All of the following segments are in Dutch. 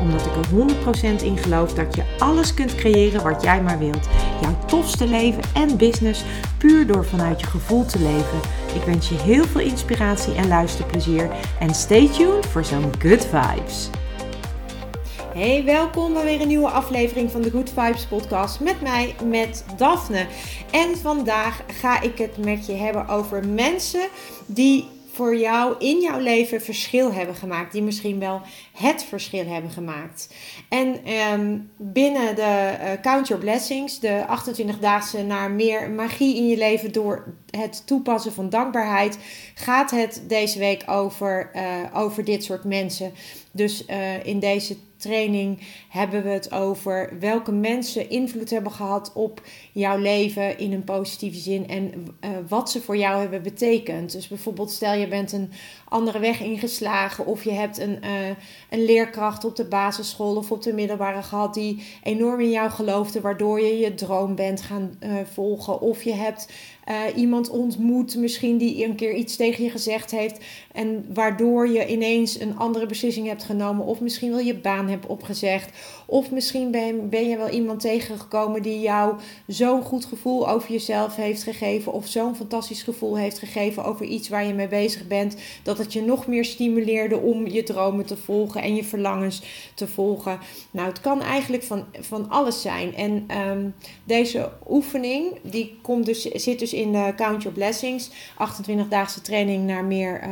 Omdat ik er 100% in geloof dat je alles kunt creëren wat jij maar wilt. Jouw tofste leven en business puur door vanuit je gevoel te leven. Ik wens je heel veel inspiratie en luisterplezier. En stay tuned voor zo'n good vibes. Hey, welkom bij weer een nieuwe aflevering van de Good Vibes podcast met mij, met Daphne. En vandaag ga ik het met je hebben over mensen die voor jou in jouw leven verschil hebben gemaakt. Die misschien wel het verschil hebben gemaakt. En ehm, binnen de uh, Count Your Blessings, de 28-daagse naar meer magie in je leven door het toepassen van dankbaarheid, gaat het deze week over, uh, over dit soort mensen. Dus uh, in deze training hebben we het over welke mensen invloed hebben gehad op jouw leven in een positieve zin en uh, wat ze voor jou hebben betekend. Dus bijvoorbeeld stel je bent een andere weg ingeslagen of je hebt een, uh, een leerkracht op de basisschool of op de middelbare gehad die enorm in jou geloofde, waardoor je je droom bent gaan uh, volgen. Of je hebt iemand ontmoet, misschien die een keer iets tegen je gezegd heeft. En waardoor je ineens een andere beslissing hebt genomen. Of misschien wel je baan hebt opgezegd. Of misschien ben, ben je wel iemand tegengekomen die jou zo'n goed gevoel over jezelf heeft gegeven. Of zo'n fantastisch gevoel heeft gegeven over iets waar je mee bezig bent. Dat het je nog meer stimuleerde om je dromen te volgen en je verlangens te volgen. Nou, het kan eigenlijk van, van alles zijn. En um, deze oefening, die komt dus, zit dus in de Count Your Blessings. 28-daagse training naar meer uh,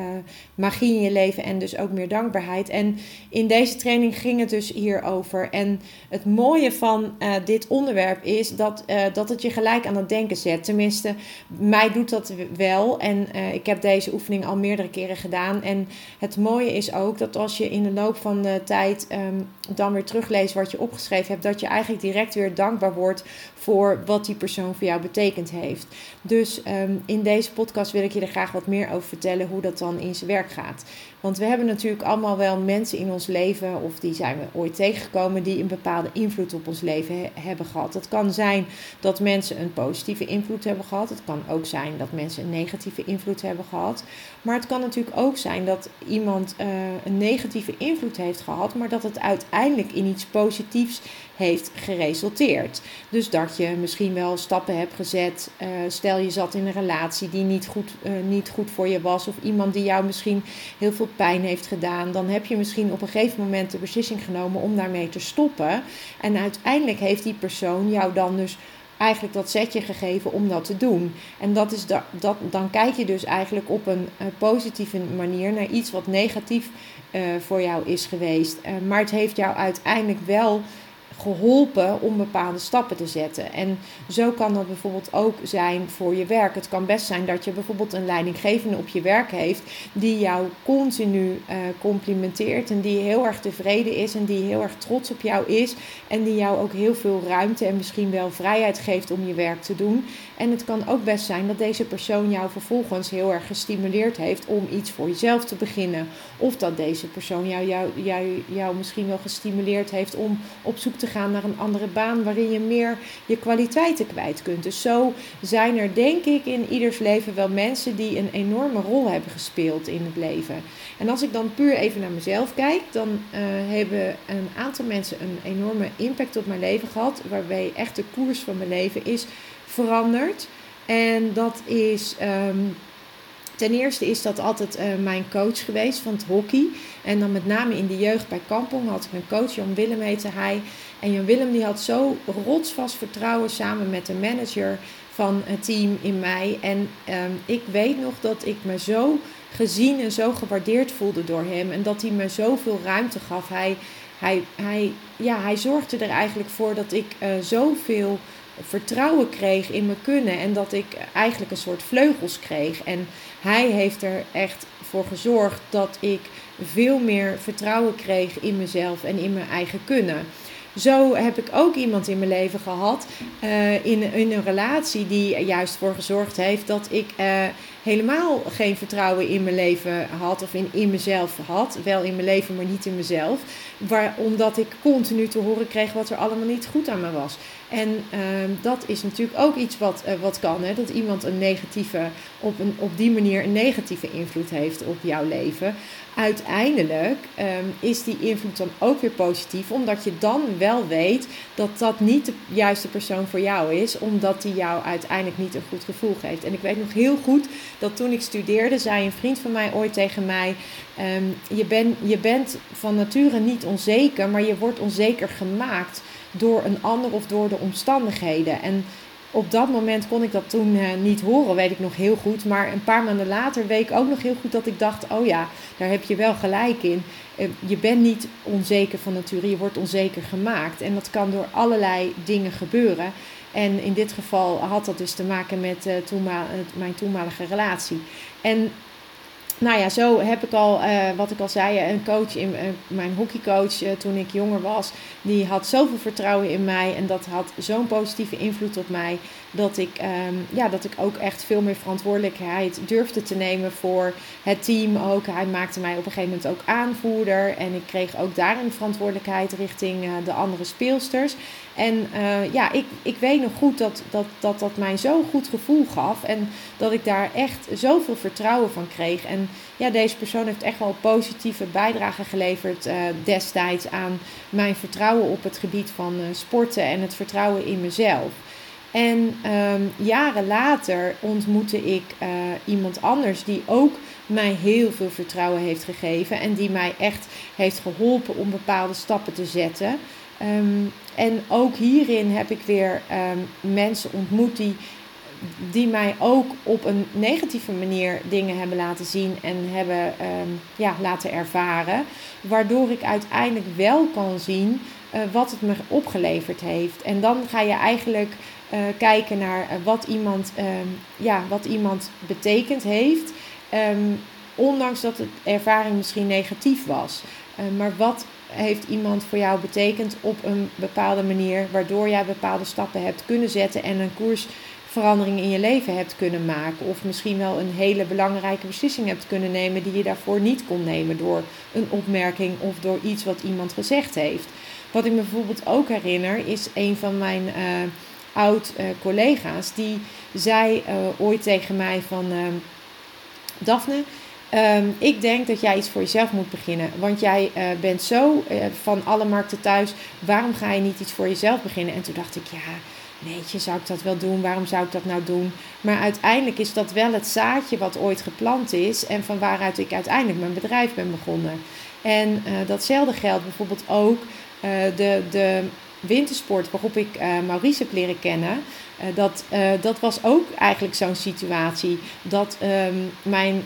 magie in je leven en dus ook meer dankbaarheid. En in deze training ging het dus hierover. En het mooie van uh, dit onderwerp is dat, uh, dat het je gelijk aan het denken zet. Tenminste, mij doet dat wel. En ik heb deze oefening al meerdere keren gedaan. En het mooie is ook dat als je in de loop van de tijd um, dan weer terugleest wat je opgeschreven hebt, dat je eigenlijk direct weer dankbaar wordt voor wat die persoon voor jou betekend heeft. Dus um, in deze podcast wil ik je er graag wat meer over vertellen hoe dat dan in zijn werk gaat. Want we hebben natuurlijk allemaal wel mensen in ons leven, of die zijn we ooit tegengekomen, die een bepaalde invloed op ons leven he hebben gehad. Het kan zijn dat mensen een positieve invloed hebben gehad. Het kan ook zijn dat mensen een negatieve invloed hebben gehad. Maar het kan natuurlijk ook zijn dat iemand uh, een negatieve invloed heeft gehad, maar dat het uiteindelijk in iets positiefs heeft geresulteerd. Dus dat je misschien wel stappen hebt gezet. Uh, stel je zat in een relatie die niet goed, uh, niet goed voor je was, of iemand die jou misschien heel veel pijn heeft gedaan, dan heb je misschien op een gegeven moment de beslissing genomen om daarmee te stoppen. En uiteindelijk heeft die persoon jou dan dus eigenlijk dat setje gegeven om dat te doen. En dat is da dat, dan kijk je dus eigenlijk op een positieve manier naar iets wat negatief uh, voor jou is geweest. Uh, maar het heeft jou uiteindelijk wel geholpen om bepaalde stappen te zetten. En zo kan dat bijvoorbeeld ook zijn voor je werk. Het kan best zijn dat je bijvoorbeeld een leidinggevende op je werk heeft die jou continu uh, complimenteert en die heel erg tevreden is en die heel erg trots op jou is en die jou ook heel veel ruimte en misschien wel vrijheid geeft om je werk te doen. En het kan ook best zijn dat deze persoon jou vervolgens heel erg gestimuleerd heeft om iets voor jezelf te beginnen. Of dat deze persoon jou, jou, jou, jou misschien wel gestimuleerd heeft om op zoek te gaan naar een andere baan waarin je meer je kwaliteiten kwijt kunt. Dus zo zijn er denk ik in ieders leven wel mensen die een enorme rol hebben gespeeld in het leven. En als ik dan puur even naar mezelf kijk, dan uh, hebben een aantal mensen een enorme impact op mijn leven gehad. Waarbij echt de koers van mijn leven is veranderd. En dat is. Um, Ten eerste is dat altijd uh, mijn coach geweest van het hockey. En dan met name in de jeugd bij Kampong had ik een coach, Jan Willem heette hij. En Jan Willem die had zo rotsvast vertrouwen samen met de manager van het team in mij. En um, ik weet nog dat ik me zo gezien en zo gewaardeerd voelde door hem. En dat hij me zoveel ruimte gaf. Hij, hij, hij, ja, hij zorgde er eigenlijk voor dat ik uh, zoveel vertrouwen kreeg in mijn kunnen. En dat ik eigenlijk een soort vleugels kreeg. En hij heeft er echt voor gezorgd dat ik veel meer vertrouwen kreeg in mezelf en in mijn eigen kunnen. zo heb ik ook iemand in mijn leven gehad, uh, in, een relatie die juist voor gezorgd heeft dat ik uh, helemaal geen vertrouwen in mijn leven had of in, in mezelf had. Wel in mijn leven, maar niet in mezelf. Waar, omdat ik continu te horen kreeg wat er allemaal niet goed aan me was. En uh, dat is natuurlijk ook iets wat, uh, wat kan. Hè? Dat iemand een negatieve, op, een, op die manier een negatieve invloed heeft op jouw leven. Uiteindelijk um, is die invloed dan ook weer positief, omdat je dan wel weet dat dat niet de juiste persoon voor jou is, omdat die jou uiteindelijk niet een goed gevoel geeft. En ik weet nog heel goed dat toen ik studeerde, zei een vriend van mij ooit tegen mij: um, je, ben, je bent van nature niet onzeker, maar je wordt onzeker gemaakt door een ander of door de omstandigheden. En op dat moment kon ik dat toen uh, niet horen, weet ik nog heel goed. Maar een paar maanden later weet ik ook nog heel goed dat ik dacht: oh ja, daar heb je wel gelijk in. Uh, je bent niet onzeker van nature, je wordt onzeker gemaakt. En dat kan door allerlei dingen gebeuren. En in dit geval had dat dus te maken met toenma mijn toenmalige relatie. En nou ja, zo heb ik al, uh, wat ik al zei, een coach, in, uh, mijn hockeycoach uh, toen ik jonger was, die had zoveel vertrouwen in mij en dat had zo'n positieve invloed op mij, dat ik, um, ja, dat ik ook echt veel meer verantwoordelijkheid durfde te nemen voor het team ook. Hij maakte mij op een gegeven moment ook aanvoerder en ik kreeg ook daarin verantwoordelijkheid richting de andere speelsters. En ja, ik, ik weet nog goed dat dat, dat dat mij zo'n goed gevoel gaf en dat ik daar echt zoveel vertrouwen van kreeg. En ja, deze persoon heeft echt wel positieve bijdrage geleverd uh, destijds aan mijn vertrouwen op het gebied van sporten en het vertrouwen in mezelf. En um, jaren later ontmoette ik uh, iemand anders die ook mij heel veel vertrouwen heeft gegeven en die mij echt heeft geholpen om bepaalde stappen te zetten. Um, en ook hierin heb ik weer um, mensen ontmoet die die mij ook op een negatieve manier dingen hebben laten zien en hebben ja, laten ervaren. Waardoor ik uiteindelijk wel kan zien uh, wat het me opgeleverd heeft. En dan ga je eigenlijk uh, kijken naar uh, wat, iemand, um, ja, wat iemand betekend heeft. Um, ondanks dat de ervaring misschien negatief was. maar wat heeft iemand voor jou betekend op een bepaalde manier, waardoor jij bepaalde stappen hebt kunnen zetten en een koers verandering in je leven hebt kunnen maken. Of misschien wel een hele belangrijke beslissing hebt kunnen nemen die je daarvoor niet kon nemen door een opmerking of door iets wat iemand gezegd heeft. Wat ik me bijvoorbeeld ook herinner is een van mijn uh, oud uh, collega's die zei uh, ooit tegen mij van Daphne. Um, ik denk dat jij iets voor jezelf moet beginnen. Want jij bent zo van alle markten thuis. Waarom ga je niet iets voor jezelf beginnen? En toen dacht ik, ja, weet je, zou ik dat wel doen? Waarom zou ik dat nou doen? Maar uiteindelijk is dat wel het zaadje wat ooit geplant is en van waaruit ik uiteindelijk mijn bedrijf ben begonnen. En datzelfde geldt bijvoorbeeld ook de, de wintersport waarop ik uh, Maurice heb leren kennen. Uh, dat, dat was ook eigenlijk zo'n situatie. Dat, um, mijn,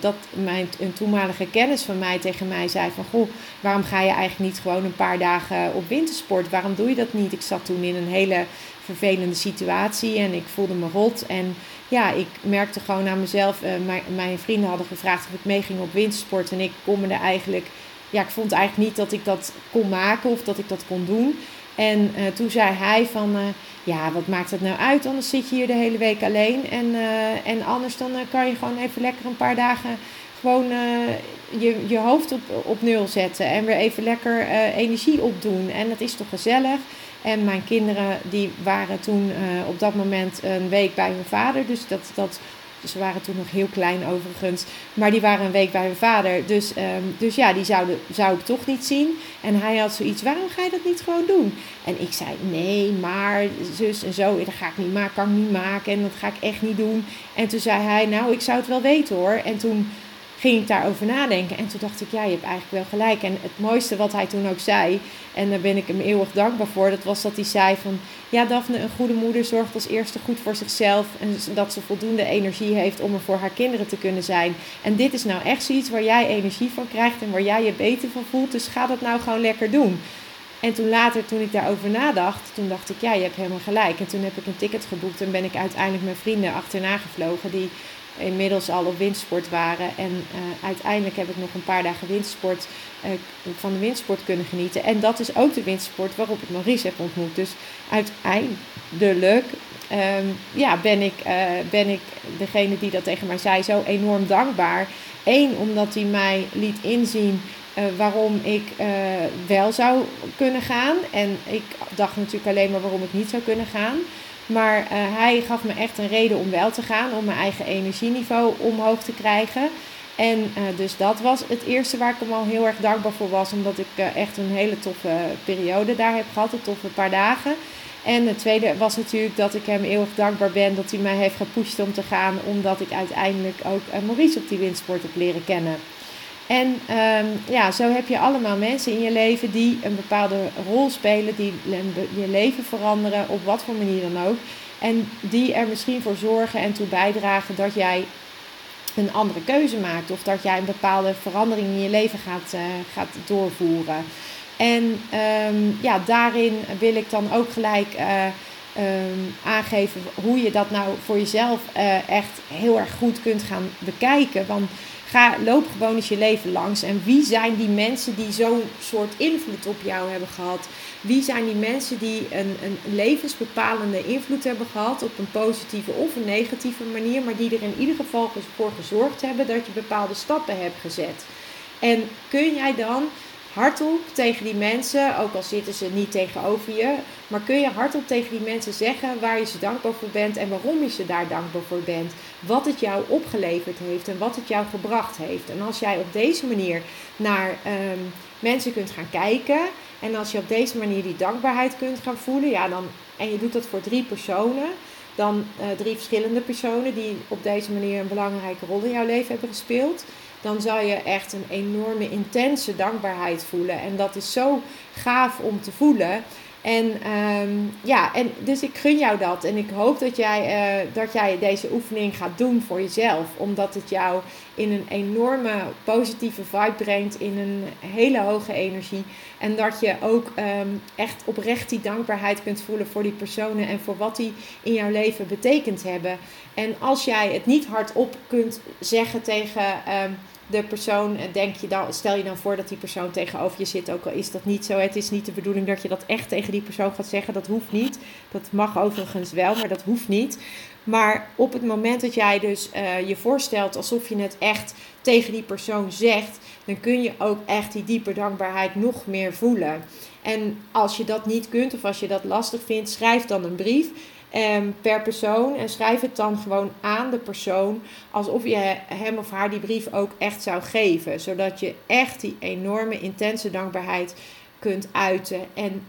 dat mijn, een toenmalige kennis van mij tegen mij zei van... Goh, waarom ga je eigenlijk niet gewoon een paar dagen op wintersport? Waarom doe je dat niet? Ik zat toen in een hele vervelende situatie en ik voelde me rot. En ja, ik merkte gewoon aan mezelf. Mijn, mijn vrienden hadden gevraagd of ik meeging op wintersport. En ik kon me er eigenlijk. Ja, ik vond eigenlijk niet dat ik dat kon maken of dat ik dat kon doen. En uh, toen zei hij van, uh, ja, wat maakt het nou uit? Anders zit je hier de hele week alleen. En, en anders dan kan je gewoon even lekker een paar dagen gewoon je, je hoofd op, op nul zetten. En weer even lekker energie opdoen. En dat is toch gezellig. En mijn kinderen die waren toen op dat moment een week bij hun vader. Dus dat, dat, ze waren toen nog heel klein overigens. Maar die waren een week bij hun vader. Dus, um, dus ja, die zouden, zou ik toch niet zien. En hij had zoiets, waarom ga je dat niet gewoon doen? En ik zei, nee, maar zus en zo, dat ga ik niet maken, kan ik niet maken. En dat ga ik echt niet doen. En toen zei hij, nou, ik zou het wel weten hoor. En toen ging ik daarover nadenken. En toen dacht ik, ja, je hebt eigenlijk wel gelijk. En het mooiste wat hij toen ook zei, en daar ben ik hem eeuwig dankbaar voor, dat was dat hij zei van, ja Daphne, een goede moeder zorgt als eerste goed voor zichzelf. En dat ze voldoende energie heeft om er voor haar kinderen te kunnen zijn. En dit is nou echt zoiets waar jij energie van krijgt en waar jij je beter van voelt. Dus ga dat nou gewoon lekker doen. En toen later, toen ik daarover nadacht, toen dacht ik, ja, je hebt helemaal gelijk. En toen heb ik een ticket geboekt en ben ik uiteindelijk mijn vrienden achterna gevlogen. Die inmiddels al op windsport waren. En uiteindelijk heb ik nog een paar dagen windsport, van de windsport kunnen genieten. En dat is ook de windsport waarop ik Maurice heb ontmoet. Dus uiteindelijk um, ja, ben, ik, ben ik degene die dat tegen mij zei zo enorm dankbaar. Eén, omdat hij mij liet inzien waarom ik wel zou kunnen gaan. En ik dacht natuurlijk alleen maar waarom ik niet zou kunnen gaan. Maar uh, hij gaf me echt een reden om wel te gaan, om mijn eigen energieniveau omhoog te krijgen. En dus dat was het eerste waar ik hem al heel erg dankbaar voor was, omdat ik echt een hele toffe periode daar heb gehad, een toffe paar dagen. En het tweede was natuurlijk dat ik hem eeuwig dankbaar ben dat hij mij heeft gepusht om te gaan, omdat ik uiteindelijk ook Maurice op die windsport heb leren kennen. En um, ja, zo heb je allemaal mensen in je leven die een bepaalde rol spelen, die je leven veranderen, op wat voor manier dan ook. En die er misschien voor zorgen en toe bijdragen dat jij een andere keuze maakt. Of dat jij een bepaalde verandering in je leven gaat, uh, gaat doorvoeren. En um, ja, daarin wil ik dan ook gelijk uh, um, aangeven hoe je dat nou voor jezelf uh, echt heel erg goed kunt gaan bekijken. Want Ga, loop gewoon eens je leven langs. En wie zijn die mensen die zo'n soort invloed op jou hebben gehad? Wie zijn die mensen die een, een levensbepalende invloed hebben gehad op een positieve of een negatieve manier, maar die er in ieder geval voor gezorgd hebben dat je bepaalde stappen hebt gezet? En kun jij dan hardop tegen die mensen, ook al zitten ze niet tegenover je, maar kun je hardop tegen die mensen zeggen waar je ze dankbaar voor bent en waarom je ze daar dankbaar voor bent. Wat het jou opgeleverd heeft en wat het jou gebracht heeft. En als jij op deze manier naar ehm, mensen kunt gaan kijken en als je op deze manier die dankbaarheid kunt gaan voelen, ja, dan, en je doet dat voor drie personen, dan uh, drie verschillende personen die op deze manier een belangrijke rol in jouw leven hebben gespeeld dan zal je echt een enorme intense dankbaarheid voelen. En dat is zo gaaf om te voelen. En um, ja, en dus ik gun jou dat. En ik hoop dat jij, uh, dat jij deze oefening gaat doen voor jezelf. Omdat het jou in een enorme positieve vibe brengt. In een hele hoge energie. En dat je ook um, echt oprecht die dankbaarheid kunt voelen voor die personen. En voor wat die in jouw leven betekend hebben. En als jij het niet hardop kunt zeggen tegen... Um, de persoon, eh, denk je dan, stel je dan voor dat die persoon tegenover je zit, ook al is dat niet zo. Het is niet de bedoeling dat je dat echt tegen die persoon gaat zeggen. Dat hoeft niet. Dat mag overigens wel, maar dat hoeft niet. Maar op het moment dat jij dus uh, je voorstelt alsof je het echt tegen die persoon zegt, dan kun je ook echt die diepe dankbaarheid nog meer voelen. En als je dat niet kunt of als je dat lastig vindt, schrijf dan een brief. Um, per persoon. En schrijf het dan gewoon aan de persoon. Alsof je hem of haar die brief ook echt zou geven. Zodat je echt die enorme intense dankbaarheid kunt uiten. En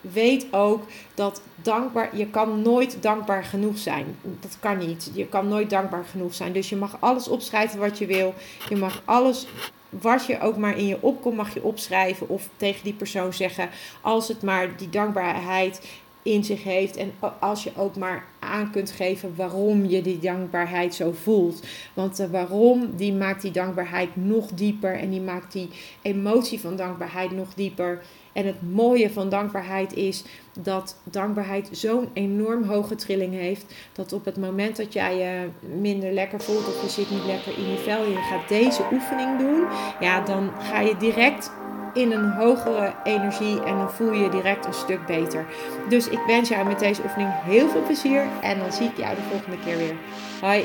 weet ook dat dankbaar, je kan nooit dankbaar genoeg zijn. Dat kan niet. Je kan nooit dankbaar genoeg zijn. Dus je mag alles opschrijven wat je wil. Je mag alles wat je ook maar in je opkomt, mag je opschrijven. Of tegen die persoon zeggen. Als het maar die dankbaarheid in zich heeft. En als je ook maar aan kunt geven waarom je die dankbaarheid zo voelt. Want de waarom, die maakt die dankbaarheid nog dieper. En die maakt die emotie van dankbaarheid nog dieper. En het mooie van dankbaarheid is dat dankbaarheid zo'n enorm hoge trilling heeft. Dat op het moment dat jij je minder lekker voelt of je zit niet lekker in je vel je gaat deze oefening doen. Ja, dan ga je direct in een hogere energie en dan voel je direct een stuk beter. Dus ik wens jou met deze oefening heel veel plezier en dan zie ik jou de volgende keer weer. Hoi!